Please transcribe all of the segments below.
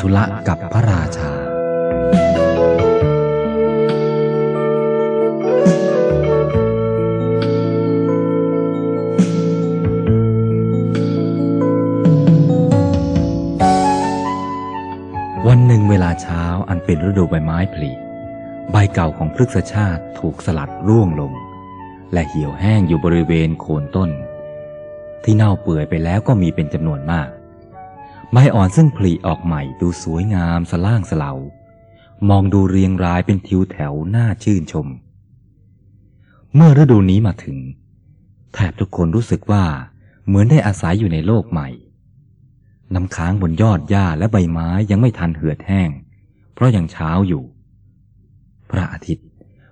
ธุละกับพระราชา วันหนึ่งเวลาเช้าอันเป็นฤดูใบไม้ผลิใบเก่าของพฤกษชาติถูกสลัดร่วงลง และเหี่ยวแห้งอยู่บริเวณโคนต้น ที่เน่าเปื่อยไปแล้วก็มีเป็นจำนวนมาก ใบอ่อนซึ่งผลิออกใหม่ดูสวยงามสล่างสลามองดูเรียงรายเป็นทิวแถวน่าชื่นชม เมื่อฤดูนี้มาถึง แทบทุกคนรู้สึกว่าเหมือนได้อาศัยอยู่ในโลกใหม่ น้ำค้างบนยอดหญ้าและใบไม้ยังไม่ทันเหือดแห้ง เพราะยังเช้าอยู่ พระอาทิตย์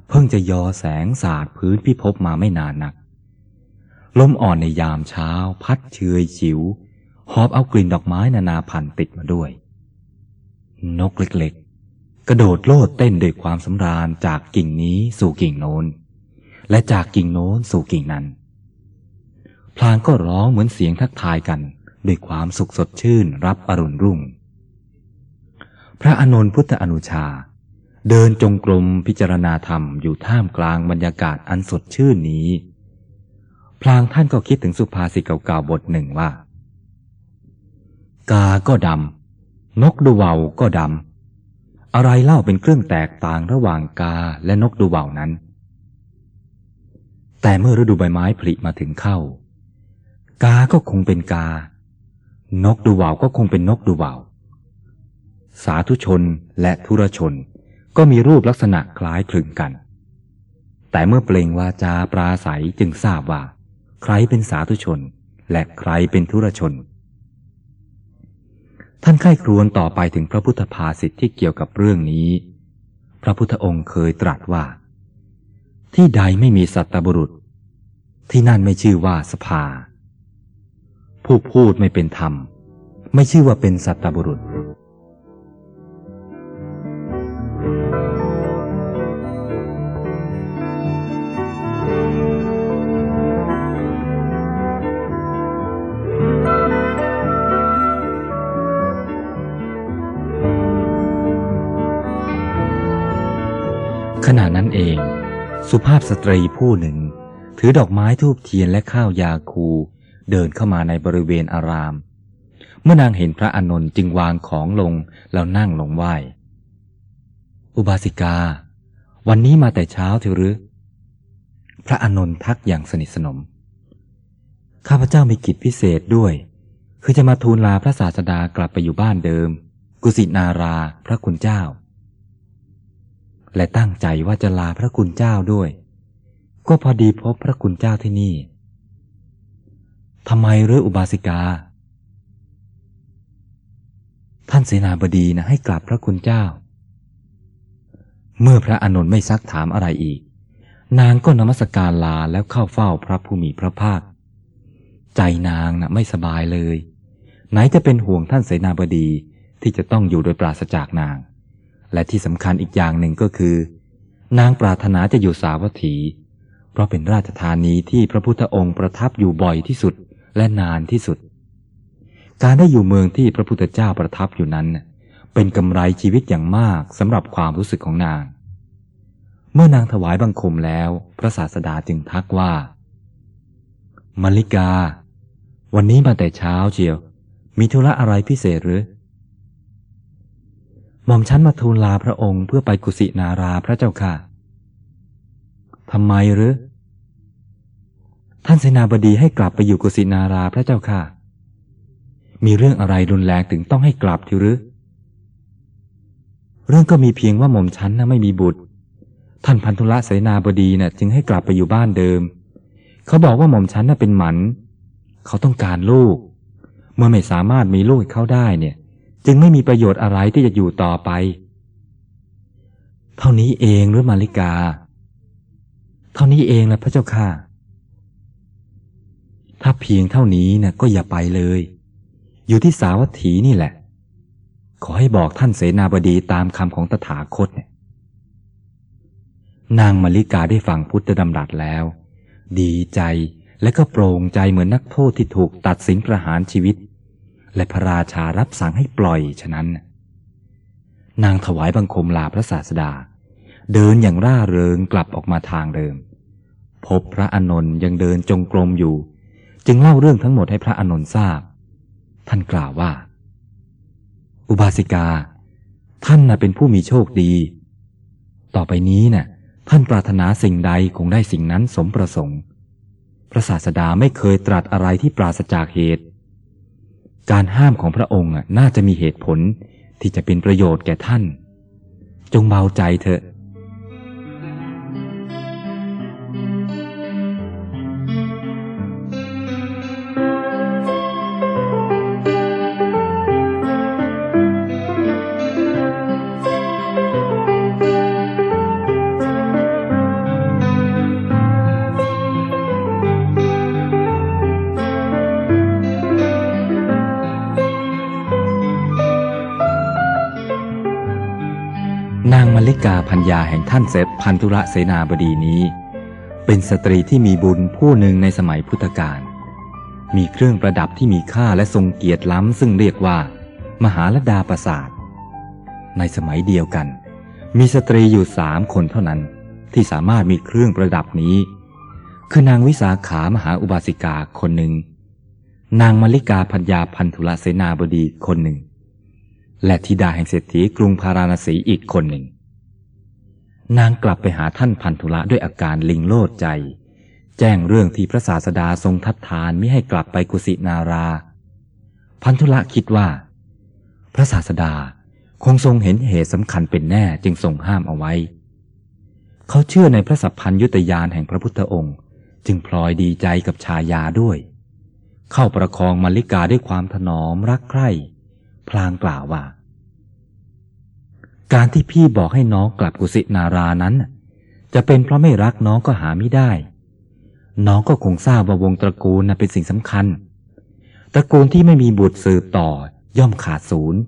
เพิ่งจะยอแสงสาดพื้นพิภพมาไม่นานนัก ลมอ่อนในยามเช้า พัดเชยฉิว หอบเอากลิ่นดอกไม้นานาพันธุ์ติดมาด้วย นกเล็กๆ กระโดดโลดเต้นด้วยความสำราญจากกิ่งนี้สู่กิ่งโน้น และจากกิ่งโน้นสู่กิ่งนั้น พลางก็ร้องเหมือนเสียงทักทายกันด้วยความสุขสดชื่นรับอรุณรุ่ง พระอานนท์พุทธอนุชา เดินจงกรมพิจารณาธรรมอยู่ท่ามกลางบรรยากาศอันสดชื่นนี้ พลางท่านก็คิดถึงสุภาษิตเก่าๆบทหนึ่งว่า กาก็ดำ นกดูเวาก็ดำ อะไรเล่าเป็นเครื่องแตกต่างระหว่างกาและนกดูเวานั้น แต่เมื่อฤดูใบไม้ผลิมาถึงเข้า กาก็คงเป็นกา นกดูเวาก็คงเป็นนกดูเวาสาธุชนและธุรชนก็มีรูปลักษณะคล้ายคลึงกัน แต่เมื่อเปล่งวาจาปราศัยจึงทราบว่า ใครเป็นสาธุชนและใครเป็นธุรชน ท่านไข้ครวนต่อไปถึงพระพุทธภาษิตที่เกี่ยวกับเรื่องนี้ พระพุทธองค์เคยตรัสว่า ที่ใดไม่มีสัตบุรุษ ที่นั่นไม่ชื่อว่าสภา ผู้พูดไม่เป็นธรรม ไม่ชื่อว่าเป็นสัตบุรุษ สตรีผู้หนึ่ง ถือดอกไม้ทูบเทียนและข้าวยาคู เดินเข้ามาในบริเวณอาราม เมื่อนางเห็นพระอานนท์จึงวางของลงแล้วนั่งลงไหว้อุบาสิกา วันนี้มาแต่เช้าเถอะหรือ พระอานนท์ทักอย่างสนิทสนม ข้าพเจ้ามีกิจพิเศษด้วย คือจะมาทูลลาพระศาสดากลับไปอยู่บ้านเดิม กุสินาราพระคุณเจ้า และตั้งใจว่าจะลาพระคุณเจ้าด้วย ก็พอดีพบพระคุณเจ้าที่นี่ทำไมเรืออุบาสิกา ท่านเสนาบดีนะให้กลับพระคุณเจ้า เมื่อพระอานนท์ไม่ซักถามอะไรอีก นางก็นมัสการลาแล้วเข้าเฝ้าพระผู้มีพระภาค ใจนางนะ่ะไม่สบายเลย ไหนจะเป็นห่วงท่านเสนาบดีที่จะต้องอยู่โดยปราศจากนาง และที่สำคัญอีกอย่างหนึ่งก็คือ นางปรารถนาจะอยู่สาวัตถี เพราะเป็นราชธานีที่พระพุทธองค์ประทับอยู่บ่อยที่สุดและนานที่สุด การได้อยู่เมืองที่พระพุทธเจ้าประทับอยู่นั้น เป็นกำไรชีวิตอย่างมากสำหรับความรู้สึกของนาง เมื่อนางถวายบังคมแล้ว พระศาสดาจึงทักว่ามาริกา วันนี้มาแต่เช้าเชียว มีธุระอะไรพิเศษหรือหม่อมฉันมาทูลลาพระองค์เพื่อไปกุสินาราพระเจ้าค่ะทำไมหรือ ท่านเสนาบดีให้กลับไปอยู่กุสินาราพระเจ้าค่ะ มีเรื่องอะไรรุนแรงถึงต้องให้กลับทีหรือ เรื่องก็มีเพียงว่าหม่อมฉันนะไม่มีบุตร ท่านพันธุละเสนาบดีนะ่ะ จึงให้กลับไปอยู่บ้านเดิม เขาบอกว่าหม่อมฉันน่ะเป็นหมัน เขาต้องการลูก เมื่อไม่สามารถมีลูกให้เขาได้เนี่ย จึงไม่มีประโยชน์อะไรที่จะอยู่ต่อไป เท่านี้เองหรือมาริกา เท่านี้เองนะพระเจ้าค่ะ ถ้าเพียงเท่านี้นะก็อย่าไปเลย อยู่ที่สาวัตถีนี่แหละ ขอให้บอกท่านเสนาบดีตามคำของตถาคตเนี่ยนางมาริกาได้ฟังพุทธดำรัสแล้ว ดีใจและก็โปร่งใจเหมือนนักโทษที่ถูกตัดสินประหารชีวิต และพระราชารับสั่งให้ปล่อยฉะนั้น นางถวายบังคมลาพระศาสดา เดินอย่างร่าเริงกลับออกมาทางเดิม พบพระอนนท์ยังเดินจงกรมอยู่ จึงเล่าเรื่องทั้งหมดให้พระอนนท์ทราบ ท่านกล่าวว่า อุบาสิกา ท่านน่ะเป็นผู้มีโชคดี ต่อไปนี้น่ะ ท่านปรารถนาสิ่งใดคงได้สิ่งนั้นสมประสงค์ พระศาสดาไม่เคยตรัสอะไรที่ปราศจากเหตุ การห้ามของพระองค์น่าจะมีเหตุผลที่จะเป็นประโยชน์แก่ท่าน จงเบาใจเถอะ นางมลิกาพัญญาแห่งท่านเสพพันธุระเสนาบดีนี้ เป็นสตรีที่มีบุญผู้หนึ่งในสมัยพุทธกาลมีเครื่องประดับที่มีค่าและทรงเกียรติล้ำ ซึ่งเรียกว่า มหาลดาประสาท ในสมัยเดียวกัน มีสตรีอยู่สามคนเท่านั้น ที่สามารถมีเครื่องประดับนี้ คือนางวิสาขามหาอุบาสิกาคนหนึ่ง นางมลิกาพัญญาพันธุระเสนาบดีคนหนึ่ง และธิดาแห่งเศรษฐีกรุงพาราณสีอีกคนหนึ่ง นางกลับไปหาท่านพันธุระด้วยอาการลิงโลดใจ แจ้งเรื่องที่พระศาสดาทรงทัดทานไม่ให้กลับไปกุสินารา พันธุระคิดว่า พระศาสดาคงทรงเห็นเหตุสำคัญเป็นแน่จึงทรงห้ามเอาไว้ เขาเชื่อในพระสัพพัญยุตยานแห่งพระพุทธองค์ จึงพลอยดีใจกับชายาด้วย เข้าประคองมาริกาด้วยความถนอมรักใคร่ พลางกล่าวว่า การที่พี่บอกให้น้องกลับกุสินารานั้น จะเป็นเพราะไม่รักน้องก็หาไม่ได้ น้องก็คงทราบว่าวงตระกูลนะเป็นสิ่งสำคัญ ตระกูลที่ไม่มีบุตรสืบต่อ ย่อมขาดศูนย์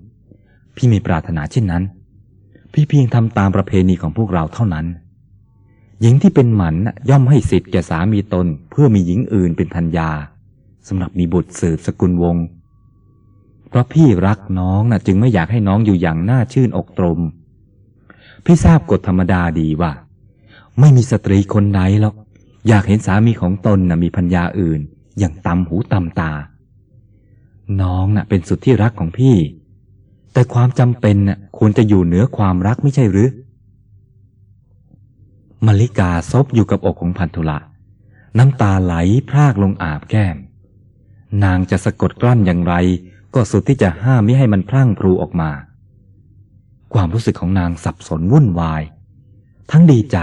พี่ม่ปรารถนาเช่นนั้น พี่เพียงทำตามประเพณีของพวกเราเท่านั้น หญิงที่เป็นหมันย่อมให้สิทธิ์แก่สามีตนเพื่อมีหญิงอื่นเป็นพันยาสำหรับมีบุตรสืบสกุลวงศ์ เพราะพี่รักน้องนะจึงไม่อยากให้น้องอยู่อย่างน่าชื่นอกตรม พี่ทราบกฎธรรมดาดีว่า ไม่มีสตรีคนไหนหรอก อยากเห็นสามีของตนนะมีพัญญาอื่น อย่างตำหูตำตา น้องน่ะ เป็นสุดที่รักของพี่ แต่ความจำเป็นน่ะควรจะอยู่เหนือความรักไม่ใช่หรือมลิกาซบอยู่กับอกของพันธุละ น้ำตาไหลพรากลงอาบแก้ม นางจะสะกดกลั้นอย่างไร ก็สุดที่จะห้ามไม่ให้มันพลั่งพลูออกมา ความรู้สึกของนางสับสนวุ่นวาย ทั้งดีใจ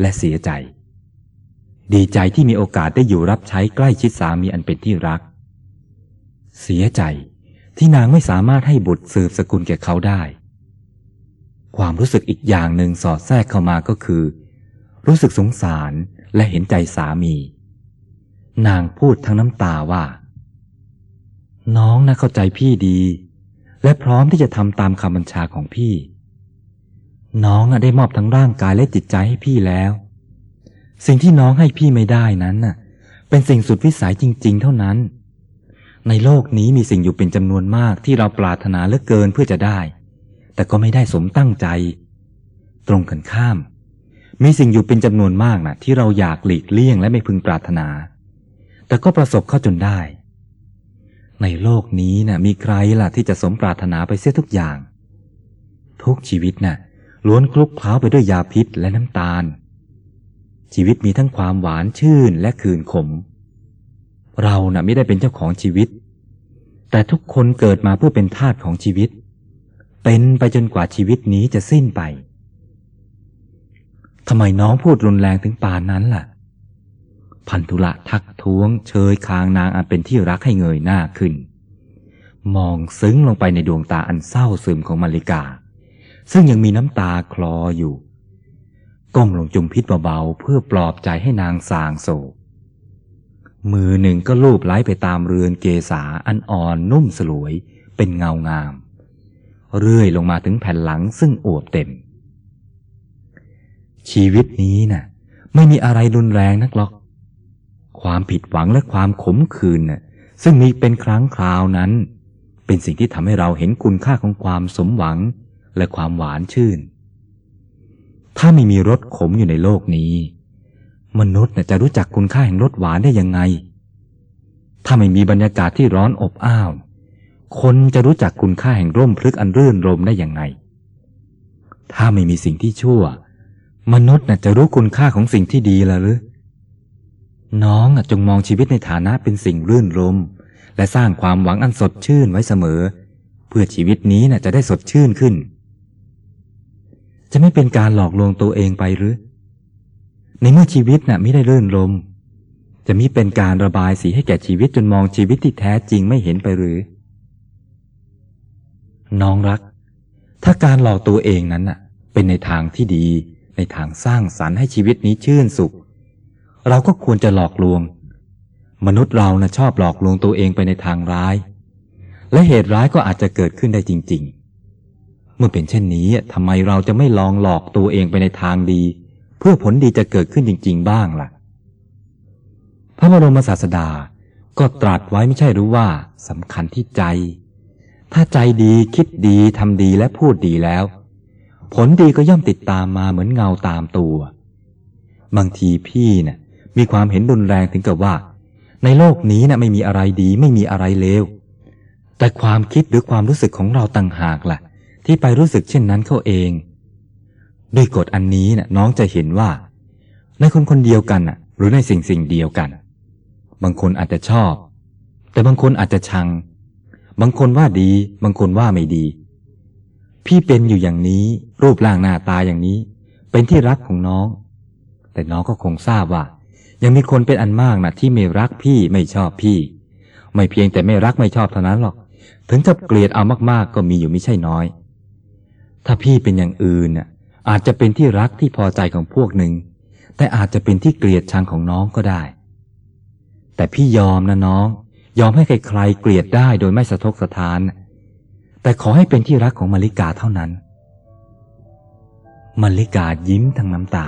และเสียใจ ดีใจที่มีโอกาสได้อยู่รับใช้ใกล้ชิดสามีอันเป็นที่รัก เสียใจที่นางไม่สามารถให้บุตรสืบสกุลแก่เขาได้ ความรู้สึกอีกอย่างหนึ่งสอดแทรกเข้ามาก็คือ รู้สึกสงสารและเห็นใจสามี นางพูดทั้งน้ำตาว่า น้องนะเข้าใจพี่ดี และพร้อมที่จะทำตามคำบัญชาของพี่ น้องอะได้มอบทั้งร่างกายและจิตใจให้พี่แล้ว สิ่งที่น้องให้พี่ไม่ได้นั้นน่ะ เป็นสิ่งสุดวิสัยจริง ๆ เท่านั้น ในโลกนี้มีสิ่งอยู่เป็นจำนวนมากที่เราปรารถนาเหลือเกินเพื่อจะได้ แต่ก็ไม่ได้สมตั้งใจ ตรงกันข้าม มีสิ่งอยู่เป็นจำนวนมากน่ะ ที่เราอยากหลีกเลี่ยงและไม่พึงปรารถนา แต่ก็ประสบเข้าจนได้ ในโลกนี้นะ่ะมีใครล่ะที่จะสมปรารถนาไปเสียทุกอย่าง ทุกชีวิตนะ่ะล้วนคลุกเคล้าไปด้วยยาพิษและน้ำตาล ชีวิตมีทั้งความหวานชื่นและคืนขม เรานะ่ะไม่ได้เป็นเจ้าของชีวิต แต่ทุกคนเกิดมาเพื่อเป็นทาสของชีวิต เป็นไปจนกว่าชีวิตนี้จะสิ้นไปทำไมน้องพูดรุนแรงถึงป่านนั้นล่ะ พันธุละทักท้วง เชยคางนางอันเป็นที่รักให้เงยหน้าขึ้น มองซึ้งลงไปในดวงตาอันเศร้าซึมของมาริกา ซึ่งยังมีน้ำตาคลออยู่ ก้มลงจุมพิษเบาๆเพื่อปลอบใจให้นางสางโศกมือหนึ่งก็ลูบไล้ไปตามเรือนเกษาอันอ่อนนุ่มสลวย เป็นเงางาม เรื่อยลงมาถึงแผ่นหลังซึ่งอวบเต็ม ชีวิตนี้น่ะ ไม่มีอะไรรุนแรงนักหรอก ความผิดหวังและความขมขื่นซึ่งมีเป็นครั้งคราวนั้น เป็นสิ่งที่ทำให้เราเห็นคุณค่าของความสมหวังและความหวานชื่น ถ้าไม่มีรสขมอยู่ในโลกนี้ มนุษย์จะรู้จักคุณค่าแห่งรสหวานได้ยังไง ถ้าไม่มีบรรยากาศที่ร้อนอบอ้าว คนจะรู้จักคุณค่าแห่งร่มพลึกอันรื่นรมได้ยังไง ถ้าไม่มีสิ่งที่ชั่ว มนุษย์จะรู้คุณค่าของสิ่งที่ดีละหรือ น้องจงมองชีวิตในฐานะเป็นสิ่งรื่นรม และสร้างความหวังอันสดชื่นไว้เสมอ เพื่อชีวิตนี้จะได้สดชื่นขึ้น จะไม่เป็นการหลอกลวงตัวเองไปหรือ ในเมื่อชีวิตน่ะไม่ได้รื่นรม จะมิเป็นการระบายสีให้แก่ชีวิตจนมองชีวิตที่แท้จริงไม่เห็นไปหรือ น้องรัก ถ้าการหลอกตัวเองนั้นน่ะ เป็นในทางที่ดี ในทางสร้างสรรค์ให้ชีวิตนี้ชื่นสุข เราก็ควรจะหลอกลวง มนุษย์เรานะ่ะชอบหลอกลวงตัวเองไปในทางร้าย และเหตุร้ายก็อาจจะเกิดขึ้นได้จริง ๆ เมื่อเป็นเช่นนี้ทำไมเราจะไม่ลองหลอกตัวเองไปในทางดี เพื่อผลดีจะเกิดขึ้นจริง ๆ บ้างล่ะ พระบรมศาสดาก็ตรัสไว้ไม่ใช่รู้ว่าสำคัญที่ใจ ถ้าใจดีคิดดีทำดีและพูดดีแล้ว ผลดีก็ย่อมติดตามมาเหมือนเงาตามตัว บางทีพี่เนะ่ะ มีความเห็นรุนแรงถึงกับว่า ในโลกนี้นะ่ะไม่มีอะไรดีไม่มีอะไรเลวแต่ความคิดหรือความรู้สึกของเราต่างหากละ่ะ ที่ไปรู้สึกเช่นนั้นเขาเอง ด้วยกฎอันนี้นะ่ะน้องจะเห็นว่า ในคนคนเดียวกันน่ะ หรือในสิ่งสิ่งเดียวกัน บางคนอาจจะชอบ แต่บางคนอาจจะชัง บางคนว่าดี บางคนว่าไม่ดี พี่เป็นอยู่อย่างนี้ รูปร่างหน้าตาอย่างนี้ เป็นที่รักของน้อง แต่น้องก็คงทราบว่า ยังมีคนเป็นอันมากนะที่ไม่รักพี่ไม่ชอบพี่ ไม่เพียงแต่ไม่รักไม่ชอบเท่านั้นหรอก ถึงจะเกลียดเอามากๆ ก็มีอยู่ไม่ใช่น้อย ถ้าพี่เป็นอย่างอื่นน่ะ อาจจะเป็นที่รักที่พอใจของพวกหนึ่ง แต่อาจจะเป็นที่เกลียดชังของน้องก็ได้ แต่พี่ยอมนะน้อง ยอมให้ใครๆเกลียดได้โดยไม่สะทกสะท้าน แต่ขอให้เป็นที่รักของมาริกาเท่านั้นมาริกายิ้มทั้งน้ำตา